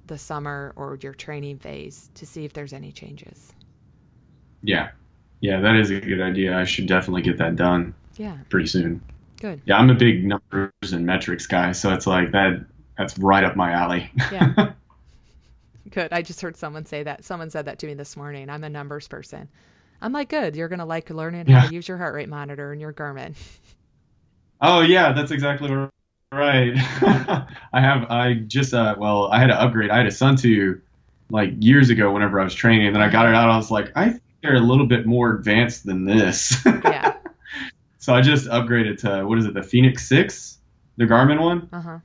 B: the summer or your training phase to see if there's any changes.
C: Yeah. Yeah, that is a good idea. I should definitely get that done.
B: Yeah.
C: Pretty soon.
B: Good.
C: Yeah, I'm a big numbers and metrics guy, so it's like that that's right up my alley.
B: Yeah. good. I just heard someone say that. Someone said that to me this morning. I'm a numbers person. I'm like, good. You're gonna like learning how to use your heart rate monitor and your Garmin.
C: Oh yeah, that's exactly right. I have I just uh well I had to upgrade. I had a Suunto like years ago whenever I was training, and then I got it out. I was like, I think they're a little bit more advanced than this.
B: Yeah.
C: so I just upgraded to what is it, the Fenix Six, the Garmin one.
B: Uh huh.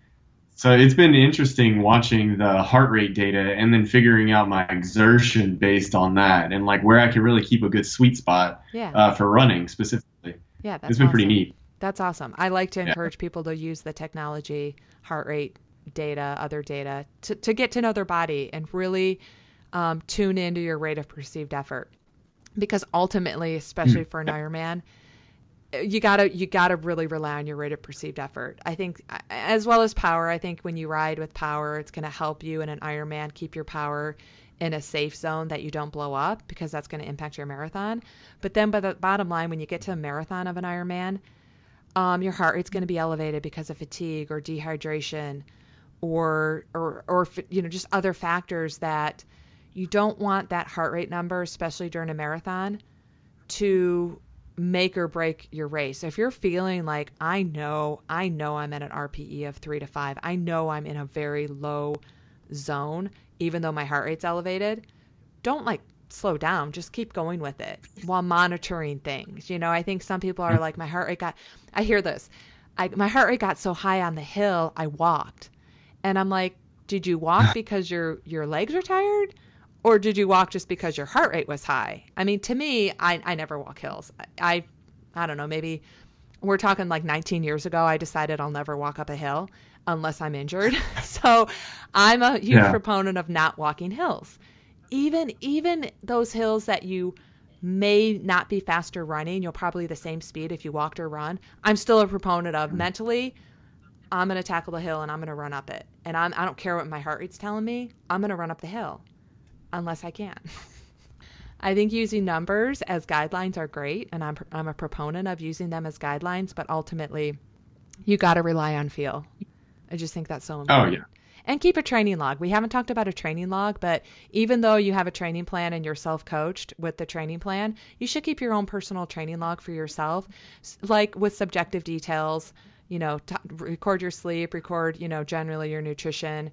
C: So it's been interesting watching the heart rate data and then figuring out my exertion based on that, and like where I can really keep a good sweet spot
B: Yeah.
C: uh, for running specifically.
B: yeah. That's
C: it's been pretty neat.
B: That's awesome. I like to
C: Yeah.
B: encourage people to use the technology, heart rate data, other data, to, to get to know their body and really um, tune into your rate of perceived effort. Because ultimately, especially for an Ironman, you gotta you gotta really rely on your rate of perceived effort. I think, as well as power. I think when you ride with power, it's gonna help you in an Ironman keep your power in a safe zone that you don't blow up because that's to impact your marathon. But then, by the bottom line, when you get to a marathon of an Ironman, um, your heart rate's to be elevated because of fatigue or dehydration or or or you know just other factors that you don't want that heart rate number especially during a marathon to make or break your race. If you're feeling like I know I know I'm at an RPE of 3 to 5. I know I'm in a very low zone even though my heart rate's elevated, don't like slow down. Just keep going with it while monitoring things. You know, I think some people are like, my heart rate got, I hear this, I, my heart rate got so high on the hill, I walked. And I'm like, did you walk because your, your legs are tired? Or did you walk just because your heart rate was high? I mean, to me, I, I never walk hills. I, I, I don't know, maybe we're talking like 19 years ago, I decided I'll never walk up a hill unless I'm injured. so I'm a huge
C: Yeah.
B: proponent of not walking hills. Even even those hills that you may not be faster running, you'll probably the same speed if you walked or run. I'm still a proponent of mentally I'm going to tackle the hill and I'm going to run up it. And I'm I don't care what my heart rate's telling me. I'm going to run up the hill unless I can. I think using numbers as guidelines are great, and I'm, I'm a proponent of using them as guidelines, but ultimately, you got to rely on feel. I just think that's so oh, important.
C: Oh, yeah.
B: And keep a training log. We haven't talked about a training log, but even though you have a training plan and you're self coached with the training plan, you should keep your own personal training log for yourself, like with subjective details. You know, t- record your sleep, record, you know, generally your nutrition,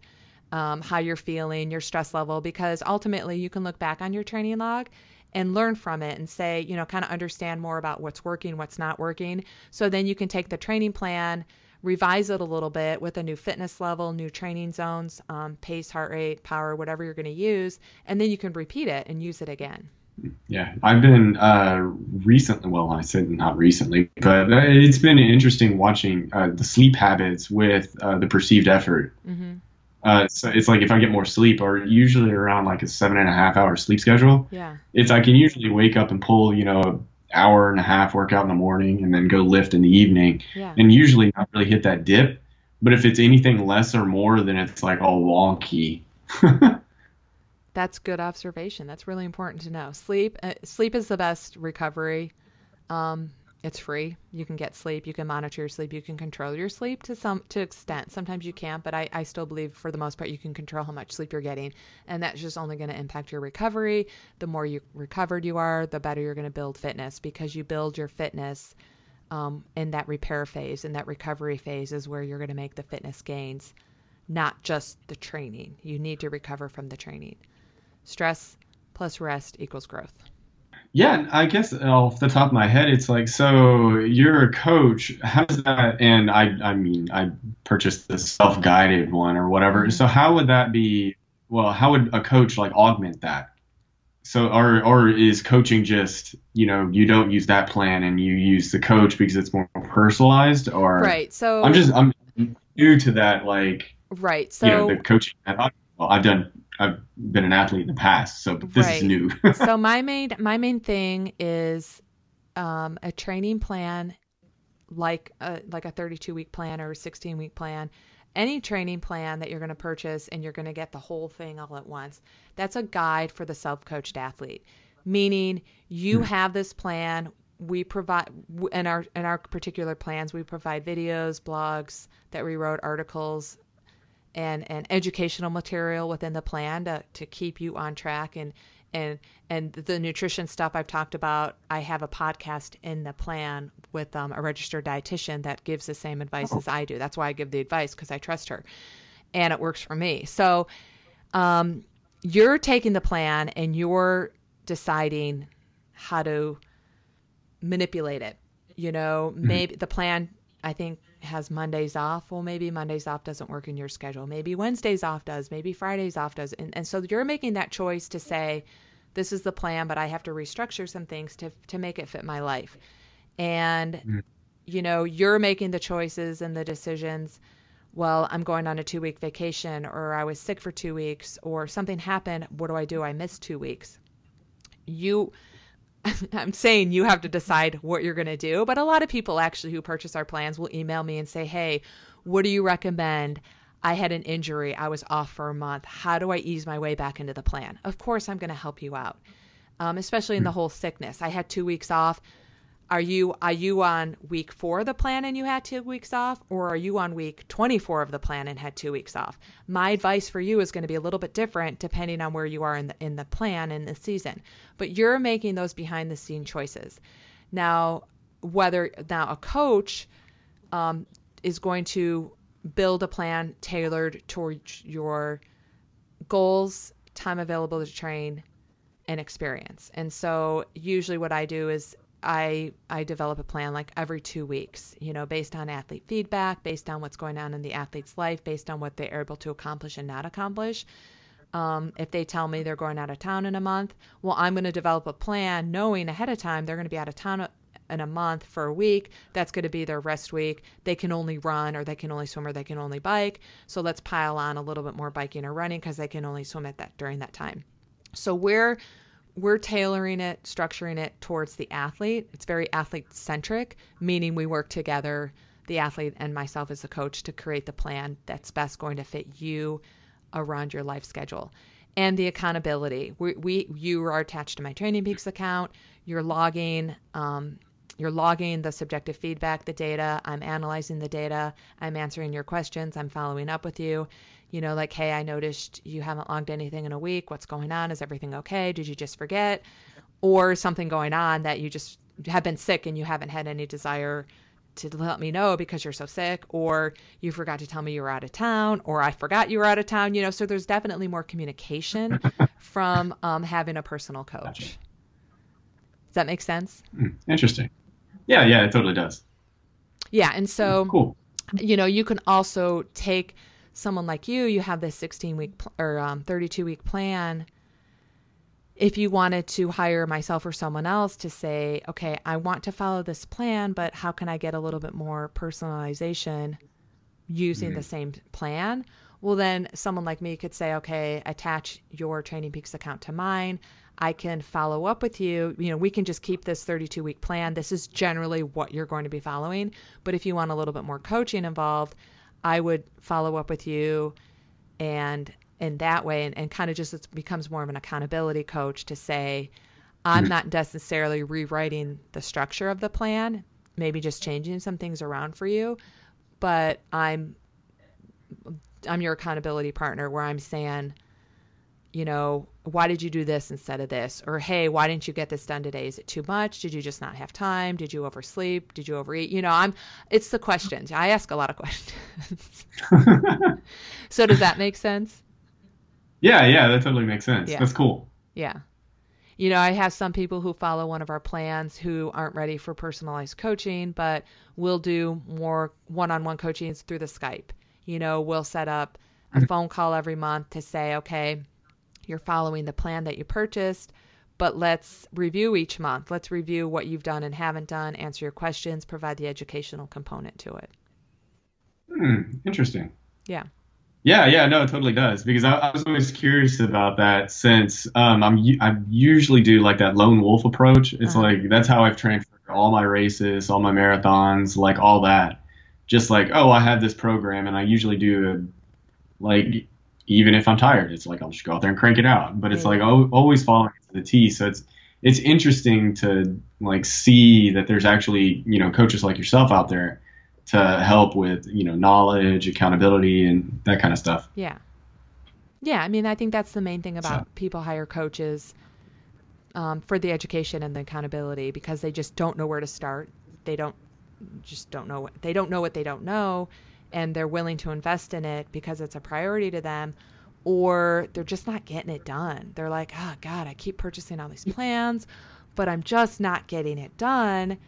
B: um, how you're feeling, your stress level, because ultimately you can look back on your training log and learn from it and say, you know, kind of understand more about what's working, what's not working. So then you can take the training plan, revise it a little bit with a new fitness level, new training zones, um, pace, heart rate, power, whatever you're going to use, and then you can repeat it and use it again.
C: Yeah, I've been uh, recently. Well, I said not recently, but uh, it's been interesting watching uh, the sleep habits with uh, the perceived effort.
B: hmm
C: Uh, so it's like if I get more sleep, or usually around like a seven and a half hour sleep schedule,
B: Yeah.
C: it's I can usually wake up and pull you know an hour and a half workout in the morning, and then go lift in the evening,
B: Yeah.
C: and usually not really hit that dip. But if it's anything less or more, then it's like all wonky.
B: That's good observation. That's really important to know. Sleep, uh, sleep is the best recovery. Um, it's free. You can get sleep. You can monitor your sleep. You can control your sleep to some to extent. Sometimes you can't, but I, I still believe for the most part you can control how much sleep you're getting, and that's just only going to impact your recovery. The more you recovered you are, the better you're going to build fitness because you build your fitness um, in that repair phase. In that recovery phase is where you're going to make the fitness gains, not just the training. You need to recover from the training. Stress plus rest equals growth.
C: Yeah, I guess off the top of my head, it's like, so you're a coach. How does that? And I, I mean, I purchased the self-guided one or whatever. Mm-hmm. So how would that be? Well, how would a coach like augment that? So, or or is coaching just you know you don't use that plan and you use the coach because it's more personalized? Or
B: right. So
C: I'm just I'm new to that like
B: right. So
C: you know, the coaching. Well, I've done I've been an athlete in the past, so this right. is new.
B: so my main my main thing is um, a training plan, like a, like a 32 week plan or a 16 week plan. Any training plan that you're going to purchase and you're going to get the whole thing all at once. That's a guide for the self coached athlete, meaning you mm have this plan. We provide in our in our particular plans, we provide videos, blogs that we wrote, articles, and, and educational material within the plan to, to keep you on track and and and the nutrition stuff I've talked about. I have a podcast in the plan with um, a registered dietitian that gives the same advice oh. as I do. That's why I give the advice because I trust her, and it works for me. So, um, you're taking the plan and you're deciding how to manipulate it. You know, mm-hmm. maybe the plan I think has Mondays off. Well, maybe Mondays off doesn't work in your schedule. Maybe Wednesdays off does. Maybe Fridays off does. And, and so you're making that choice to say, this is the plan, but I have to restructure some things to, to make it fit my life. And, mm. you know, you're making the choices and the decisions. Well, I'm going on a two week vacation, or I was sick for two weeks, or something happened. What do I do? I missed two weeks. You I'm saying you have to decide what you're going to do, but a lot of people actually who purchase our plans will email me and say, "Hey, what do you recommend? I had an injury. I was off for a month. How do I ease my way back into the plan?" Of course, I'm going to help you out, um, especially in the whole sickness. I had two weeks off. Are you are you on week four of the plan and you had two weeks off, or are you on week 24 of the plan and had two weeks off? My advice for you is going to be a little bit different depending on where you are in the in the plan in the season. But you're making those behind the scene choices. Now, whether now a coach um, is going to build a plan tailored towards your goals, time available to train, and experience. And so usually what I do is I I develop a plan like every two weeks, you know, based on athlete feedback, based on what's going on in the athlete's life, based on what they're able to accomplish and not accomplish. Um, if they tell me they're going out of town in a month, well, I'm going to develop a plan knowing ahead of time they're going to be out of town in a month for a week. That's going to be their rest week. They can only run or they can only swim or they can only bike. So let's pile on a little bit more biking or running because they can only swim at that during that time. So we're we're tailoring it, structuring it towards the athlete. It's very athlete centric, meaning we work together, the athlete and myself as a coach, to create the plan that's best going to fit you around your life schedule. And the accountability. We, we you are attached to my Training Peaks account. You're logging, um, you're logging the subjective feedback, the data. I'm analyzing the data. I'm answering your questions. I'm following up with you you know, like, hey, I noticed you haven't logged anything in a week. What's going on? Is everything okay? Did you just forget? Or something going on that you just have been sick and you haven't had any desire to let me know because you're so sick, or you forgot to tell me you were out of town, or I forgot you were out of town, you know. So there's definitely more communication from um, having a personal coach. Gotcha. Does that make sense?
C: Hmm, interesting. Yeah, yeah, it totally does.
B: Yeah, and so,
C: cool.
B: you know, you can also take someone like you, you have this 16 week pl- or um, 32 week plan. If you wanted to hire myself or someone else to say, okay, I want to follow this plan, but how can I get a little bit more personalization using mm-hmm. the same plan? Well, then someone like me could say, okay, attach your Training Peaks account to mine. I can follow up with you. You know, we can just keep this 32 week plan. This is generally what you're going to be following. But if you want a little bit more coaching involved, I would follow up with you and in that way and, and kind of just it becomes more of an accountability coach to say i'm mm-hmm. not necessarily rewriting the structure of the plan maybe just changing some things around for you but i'm i'm your accountability partner where i'm saying you know why did you do this instead of this or hey why didn't you get this done today is it too much did you just not have time did you oversleep did you overeat you know i'm it's the questions i ask a lot of questions so does that make sense
C: yeah, yeah, that totally makes sense. Yeah. That's cool.
B: Yeah. You know, I have some people who follow one of our plans who aren't ready for personalized coaching, but we'll do more one on one coachings through the Skype. You know, we'll set up a mm-hmm. phone call every month to say, okay, you're following the plan that you purchased, but let's review each month. Let's review what you've done and haven't done, answer your questions, provide the educational component to it.
C: Hmm, interesting.
B: Yeah.
C: Yeah, yeah, no, it totally does because I, I was always curious about that since um, I'm I usually do like that lone wolf approach. It's uh-huh. like that's how I've trained for all my races, all my marathons, like all that. Just like oh, I have this program, and I usually do like even if I'm tired, it's like I'll just go out there and crank it out. But it's like oh, always following to the T. So it's it's interesting to like see that there's actually you know coaches like yourself out there to help with you know knowledge, accountability, and that kind of stuff.
B: Yeah, yeah. I mean, I think that's the main thing about so. people hire coaches um, for the education and the accountability because they just don't know where to start. They don't just don't know what they don't know what they don't know, and they're willing to invest in it because it's a priority to them. Or they're just not getting it done. They're like, oh God, I keep purchasing all these plans, but I'm just not getting it done.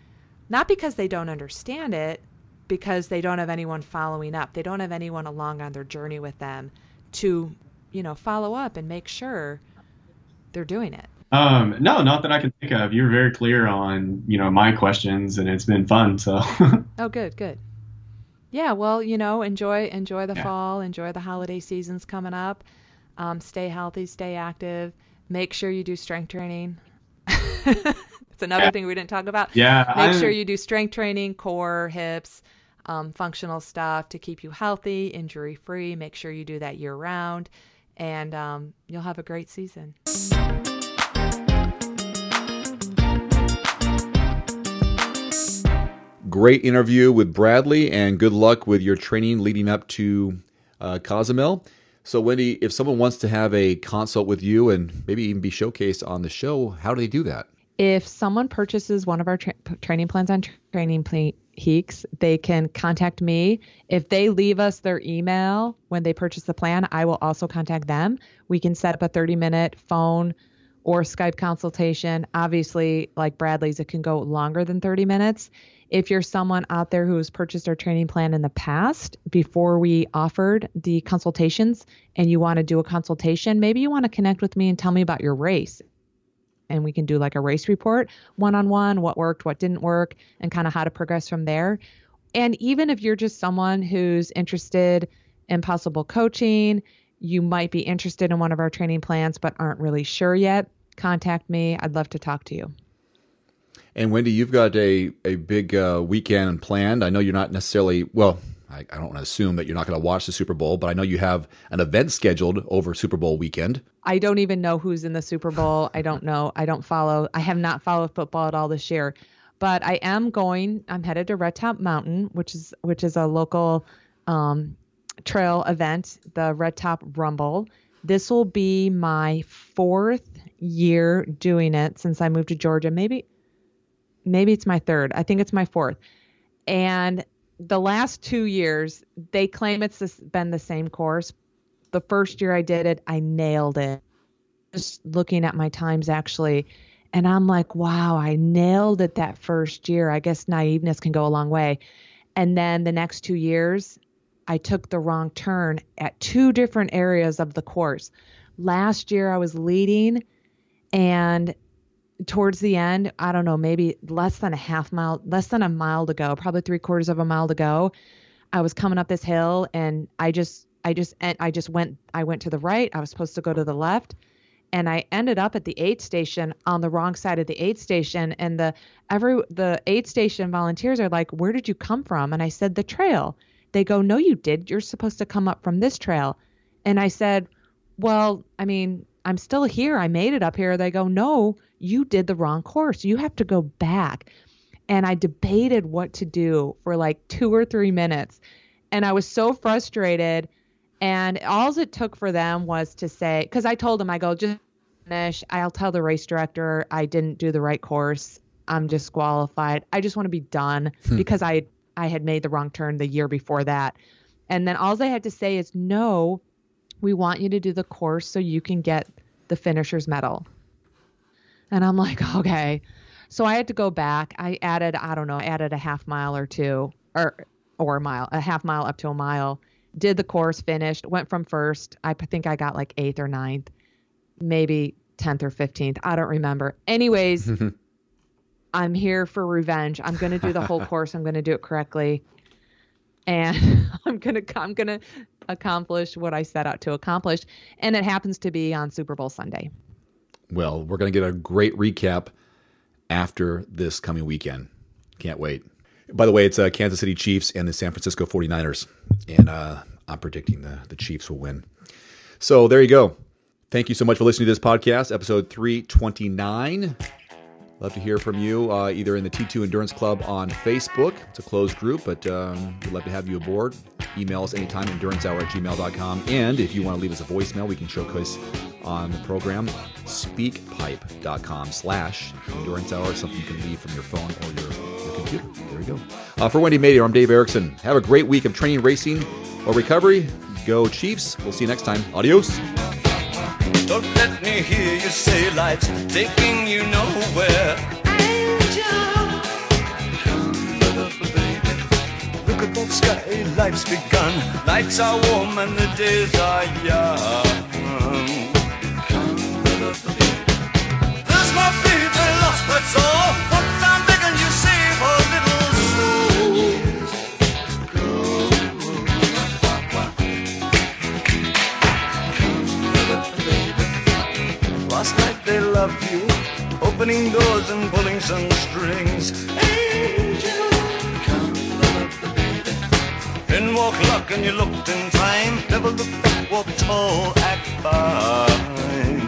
B: Not because they don't understand it, because they don't have anyone following up. They don't have anyone along on their journey with them to, you know, follow up and make sure they're doing it.
C: Um, no, not that I can think of. You're very clear on, you know, my questions and it's been fun. So.
B: oh, good, good. Yeah. Well, you know, enjoy, enjoy the yeah. fall, enjoy the holiday seasons coming up. Um, stay healthy, stay active. Make sure you do strength training. it's another yeah. thing we didn't talk about.
C: Yeah.
B: Make I, sure you do strength training, core, hips, um, functional stuff to keep you healthy, injury free. Make sure you do that year round, and um, you'll have a great season.
A: Great interview with Bradley, and good luck with your training leading up to uh, Cozumel. So, Wendy, if someone wants to have a consult with you and maybe even be showcased on the show, how do they do that?
B: If someone purchases one of our tra- training plans on Training Peaks, they can contact me. If they leave us their email when they purchase the plan, I will also contact them. We can set up a 30 minute phone or Skype consultation. Obviously, like Bradley's, it can go longer than 30 minutes. If you're someone out there who has purchased our training plan in the past before we offered the consultations and you want to do a consultation, maybe you want to connect with me and tell me about your race and we can do like a race report one on one, what worked, what didn't work, and kind of how to progress from there. And even if you're just someone who's interested in possible coaching, you might be interested in one of our training plans but aren't really sure yet, contact me. I'd love to talk to you.
A: And Wendy, you've got a, a big uh, weekend planned. I know you're not necessarily, well, I, I don't want to assume that you're not going to watch the Super Bowl, but I know you have an event scheduled over Super Bowl weekend.
B: I don't even know who's in the Super Bowl. I don't know. I don't follow. I have not followed football at all this year, but I am going. I'm headed to Red Top Mountain, which is which is a local um, trail event, the Red Top Rumble. This will be my fourth year doing it since I moved to Georgia. Maybe, maybe it's my third. I think it's my fourth. And the last two years, they claim it's been the same course. The first year I did it, I nailed it. Just looking at my times actually, and I'm like, wow, I nailed it that first year. I guess naiveness can go a long way. And then the next two years, I took the wrong turn at two different areas of the course. Last year, I was leading, and towards the end, I don't know, maybe less than a half mile, less than a mile to go, probably three quarters of a mile to go. I was coming up this hill and I just, I just, I just went, I went to the right. I was supposed to go to the left. And I ended up at the aid station on the wrong side of the aid station. And the every the aid station volunteers are like, "Where did you come from?" And I said, "The trail." They go, No, you did. You're supposed to come up from this trail. And I said, Well, I mean, I'm still here. I made it up here. They go, No, you did the wrong course. You have to go back. And I debated what to do for like two or three minutes. And I was so frustrated. And all it took for them was to say, because I told them, I go, just finish. I'll tell the race director I didn't do the right course. I'm disqualified. I just want to be done hmm. because I I had made the wrong turn the year before that. And then all they had to say is, no, we want you to do the course so you can get the finisher's medal. And I'm like, okay. So I had to go back. I added, I don't know, added a half mile or two, or or a mile, a half mile up to a mile. Did the course, finished, went from first. I think I got like eighth or ninth, maybe tenth or fifteenth. I don't remember. Anyways, I'm here for revenge. I'm gonna do the whole course. I'm gonna do it correctly, and I'm gonna I'm gonna accomplish what I set out to accomplish. And it happens to be on Super Bowl Sunday.
A: Well, we're going to get a great recap after this coming weekend. Can't wait. By the way, it's uh, Kansas City Chiefs and the San Francisco 49ers. And uh, I'm predicting the, the Chiefs will win. So there you go. Thank you so much for listening to this podcast, episode 329. Love to hear from you uh, either in the T2 Endurance Club on Facebook. It's a closed group, but um, we'd love to have you aboard. Email us anytime, endurancehour at gmail.com. And if you want to leave us a voicemail, we can showcase on the program, speakpipe.com slash endurance hour. Something you can leave from your phone or your, your computer. There you go. Uh, for Wendy Mader, I'm Dave Erickson. Have a great week of training, racing, or recovery. Go Chiefs. We'll see you next time. Adios.
D: Don't let me hear you say life's taking you nowhere. Angel, look at that sky, life's begun. Nights are warm and the days are young. There's my baby lost, that's all. What I'm begging loved you, opening doors and pulling some strings. Angel, in walk luck and you looked in time. Never looked back, walk tall, act fine.